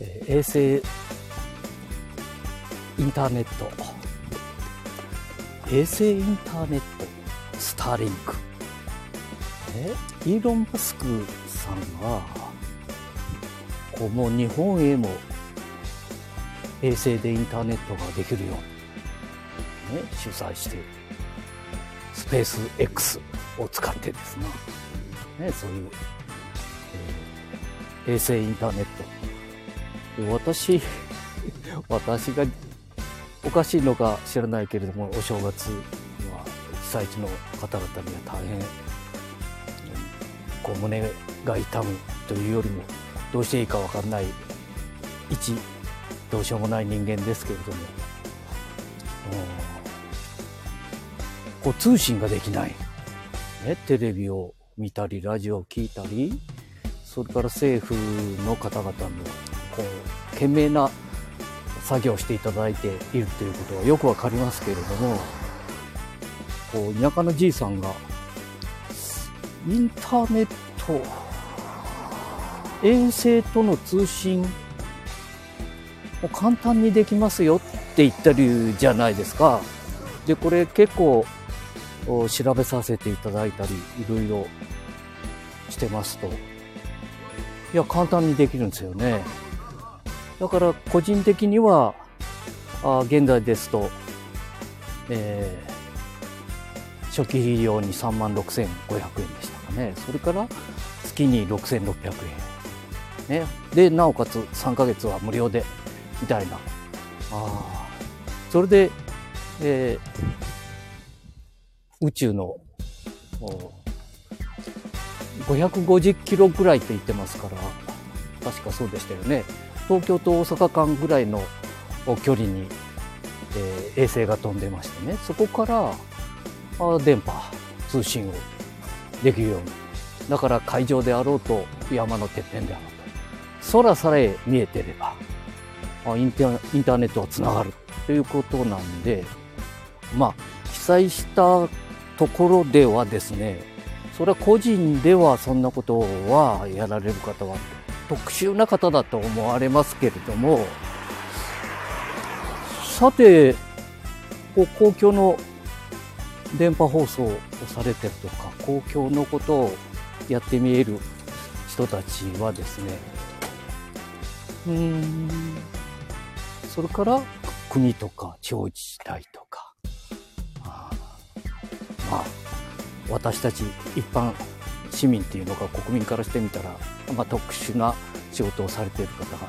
え衛星インターネット。衛星インターネット。スターリンク。えイーロン・マスクさんがこうもう日本へも衛星でインターネットができるように、ね、主催しているスペース X を使ってですねねそういう、えー衛星インターネット。私私がおかしいのか知らないけれどもお正月は被災地の方々には大変こう胸が痛むというよりもどうしていいか分かんない一どうしようもない人間ですけれども、こう通信ができない、ね、テレビを見たりラジオを聞いたりそれから政府の方々の懸命な作業をしていただいているということはよくわかりますけれどもこう田舎のじいさんがインターネット衛星との通信を簡単にできますよって言ってるじゃないですか。で、これ結構調べさせていただいたり、いろいろしてますと、いや、簡単にできるんですよね。だから個人的には、あ現在ですと、えー初期費用に3万6500円でしたかね。それから月に6600円。ね。で、なおかつ3ヶ月は無料で、みたいな。あ。それで、えー宇宙の、550キロぐらいと言ってますから、確かそうでしたよね。東京と大阪間ぐらいの距離に、えー衛星が飛んでましてね。そこから、あ電波、通信をできるように。だから海上であろうと山のてっぺんであろうと。空さえ見えてれば、あインターインターネットがつながるということなんで、まあ、被災したところではですね、それは個人ではそんなことはやられる方は特殊な方だと思われますけれども、さて、公共の電波放送をされてるとか、公共のことをやってみえる人たちはですね、うん、それから国とか地方自治体とか、まあ、私たち一般市民っていうのが国民からしてみたら、まあ、特殊な仕事をされている方が、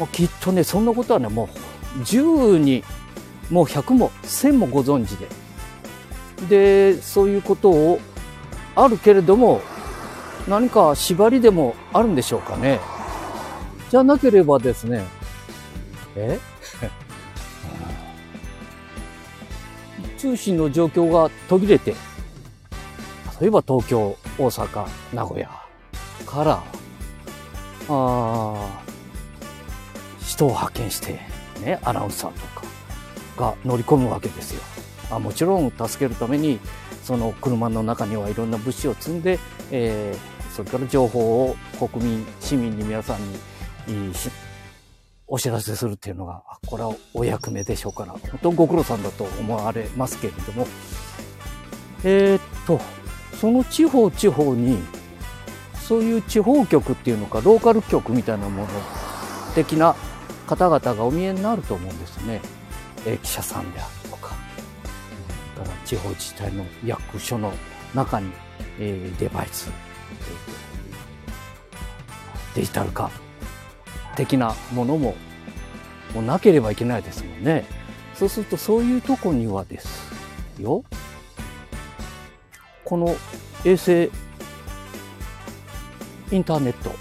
まあ、きっとね、そんなことはね、もう10に、もう100も1000もご存知で、で、そういうことをあるけれども、何か縛りでもあるんでしょうかね。じゃなければですね、え？通信の状況が途切れて、例えば東京、大阪、名古屋から、あ人を派遣して、ね、アナウンサーとかが乗り込むわけですよ。あもちろん助けるためにその車の中にはいろんな物資を積んで、えーそれから情報を国民市民に皆さんにお知らせするっていうのがこれはお役目でしょうから本当ご苦労さんだと思われますけれどもえーっとその地方地方にそういう地方局っていうのかローカル局みたいなもの的な方々がお見えになると思うんですね、えー記者さんであるとかから地方自治体の役所の中に、えデバイス、デジタル化的なものももうなければいけないですもんね。そうするとそういうとこにはですよ、この衛星インターネット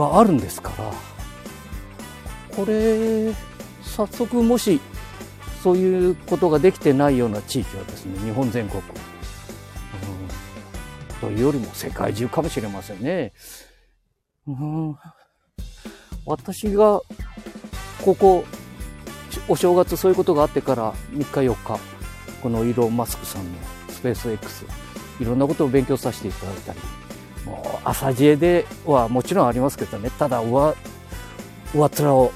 があるんですから、これ、早速もしそういうことができてないような地域はですね、日本全国、うんというよりも世界中かもしれませんね。うん、私がここお正月そういうことがあってから3日4日このイーロン・マスクさんのスペース X いろんなことを勉強させていただいたりもう朝知恵ではもちろんありますけどねただ上上面を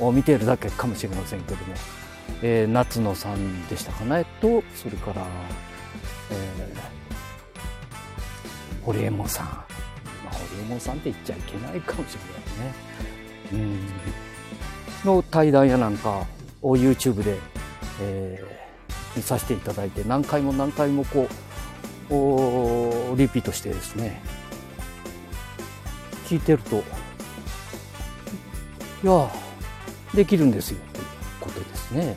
を見ているだけかもしれませんけども、えー、夏野さんでしたかねとそれから、えー、ホリエモンさん、まあ、ホリエモンさんって言っちゃいけないかもしれないね。うん。の対談やなんかを YouTube で、えー、見させていただいて何回も何回もこうリピートしてですね。聞いてるといやできるんですよということですね。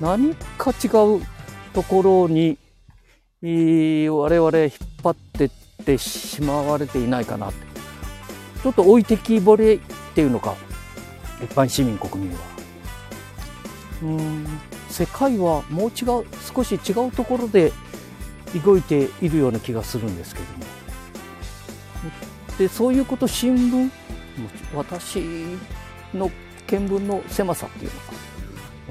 何か違うところに我々引っ張ってってしまわれていないかなって。ちょっと置いてきぼれっていうのか一般市民国民は。うん。世界はもう違う少し違うところで動いているような気がするんですけども。でそういうこと新聞私の見聞の狭さっていうのか、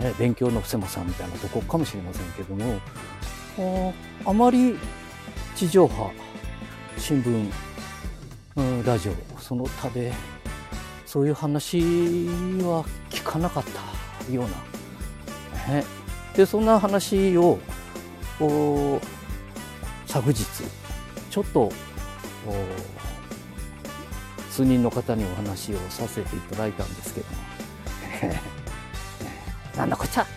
ね、勉強の狭さみたいなとこかもしれませんけども。あまり地上波新聞、うん、ラジオその他でそういう話は聞かなかったような、ね、でそんな話を昨日ちょっと数人の方にお話をさせていただいたんですけども、なんだこっちゃ。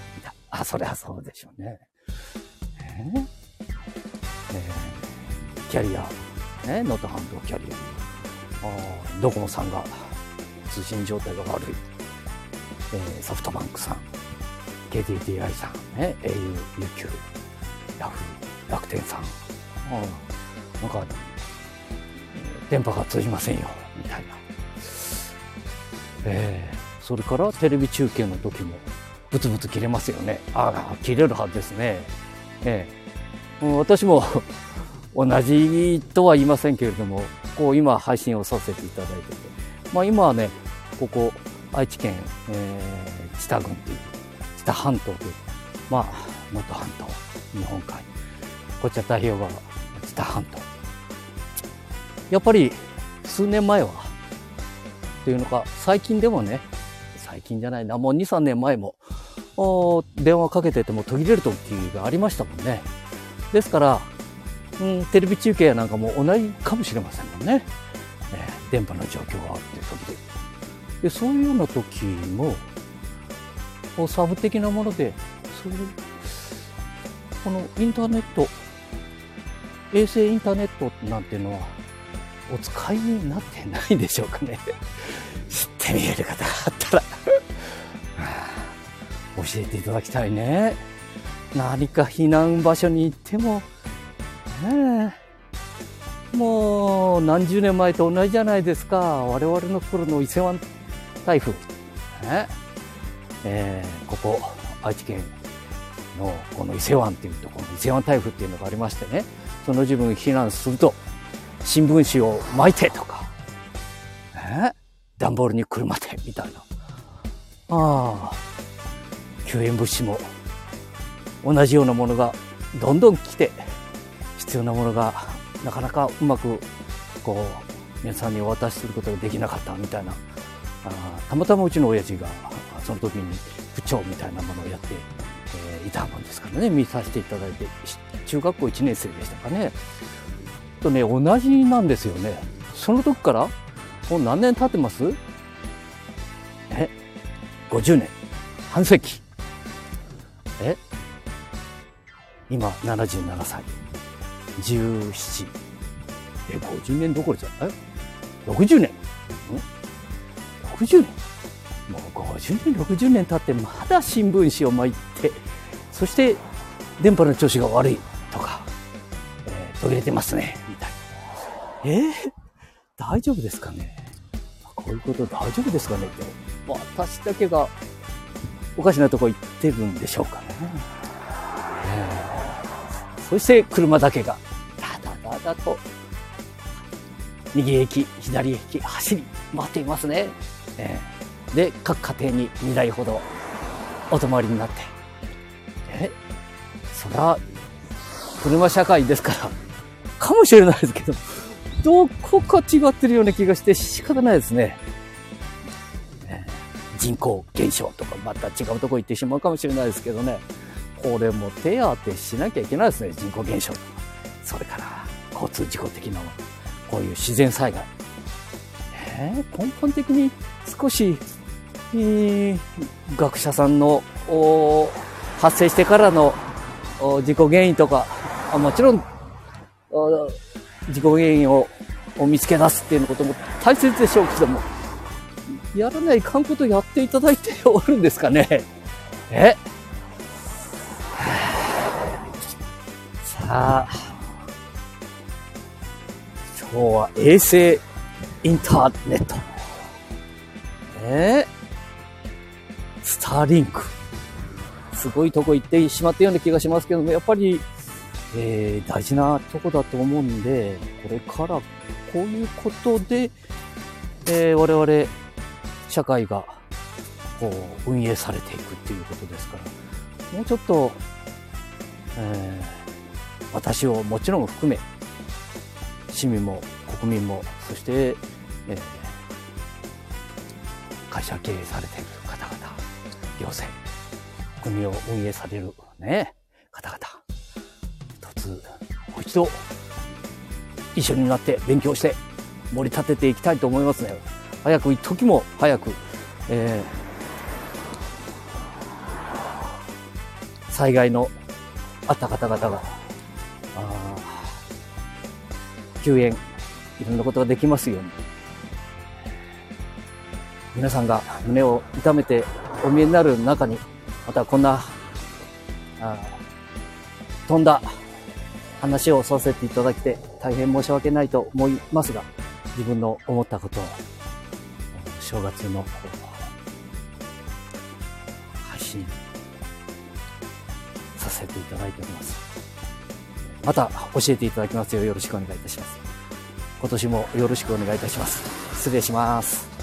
あ、そりゃそうでしょうね。えー、えー、キャリア、ね、能登半島キャリア、あドコモさんが通信状態が悪い、えー、ソフトバンクさん、KDDI さん、ね、au、UQ、ヤフー、楽天さん、あなんか、電波が通じませんよ。みたいな、えー、それからテレビ中継の時もブツブツ切れますよね。ああ切れるはずですね、えー、私も同じとは言いませんけれどもこう今配信をさせていただいてて、まあ、今はねここ愛知県、えー、知多郡っていう知多半島というまあ能登半島日本海こっちは太平洋側知多半島やっぱり数年前は、というのか、最近でもね、最近じゃないな、もう2、3年前も、電話かけてても途切れる時がありましたもんね。ですから、うん、テレビ中継なんかも同じかもしれませんもんね。えー、電波の状況があって時で。で、そういうような時も、サブ的なもので、そういう、このインターネット、衛星インターネットなんていうのは、お使いになってないでしょうかね。知ってみえる方があったら。教えていただきたいね。何か避難場所に行っても。ねもう何十年前と同じじゃないですか。我々の頃の伊勢湾台風。ねえ。えー、ここ愛知県のこの伊勢湾っていうところ伊勢湾台風っていうのがありましてねその自分避難すると新聞紙を巻いてとか、え段ボールにくるまってみたいな。ああ、救援物資も同じようなものがどんどん来て、必要なものがなかなかうまくこう皆さんにお渡しすることができなかったみたいな。あたまたまうちの親父がその時に部長みたいなものをやって、えー、いたもんですからね見させていただいて中学校1年生でしたかねとね、同じなんですよね。その時から、もう何年経ってます？え ?50 年。半世紀。え今、77歳。17。え、50年どころじゃない ?60 年。ん？?60 年もう50年、60年経ってまだ新聞紙を巻いて、そして電波の調子が悪いとか、えー、途切れてますねみたいな。えー、大丈夫ですかねこういうこと大丈夫ですかねって、私だけがおかしなとこ行ってるんでしょうかね。えー、そして車だけが、だだだだと、右駅、左駅、走り回っていますね。えー、で、各家庭に2台ほどお泊まりになって。え、そりゃ、車社会ですから、かもしれないですけど、どこか違ってるような気がして仕方ないですね。え人口減少とかまた違うとこ行ってしまうかもしれないですけどね。これも手当てしなきゃいけないですね。人口減少。それから交通事故的なこういう自然災害。えー、根本的に少し、えー、学者さんの発生してからの事故原因とか、もちろん事故原因を見つけ出すっていうことも大切でしょうけども、やらないかんことやっていただいておるんですかね？え？さあ、今日は衛星インターネット。えスターリンク。すごいとこ行ってしまったような気がしますけども、やっぱり、えー、大事なとこだと思うんで、これからこういうことで、えー、我々社会がこう運営されていくっていうことですから、もうちょっと、えー、私をもちろん含め、市民も国民も、そして、えー、会社経営されている方々、行政、国を運営されるね、方々、一つ、もう一度、一緒になって勉強して盛り立てていきたいと思いますね。早く一時も早く、えー、災害のあった方々が、救援、いろんなことができますように。皆さんが胸を痛めてお見えになる中に、またこんな、あ飛んだ話をさせていただきて大変申し訳ないと思いますが、自分の思ったことを正月の配信させていただいております。また教えていただきますようよろしくお願いいたします。今年もよろしくお願いいたします。失礼します。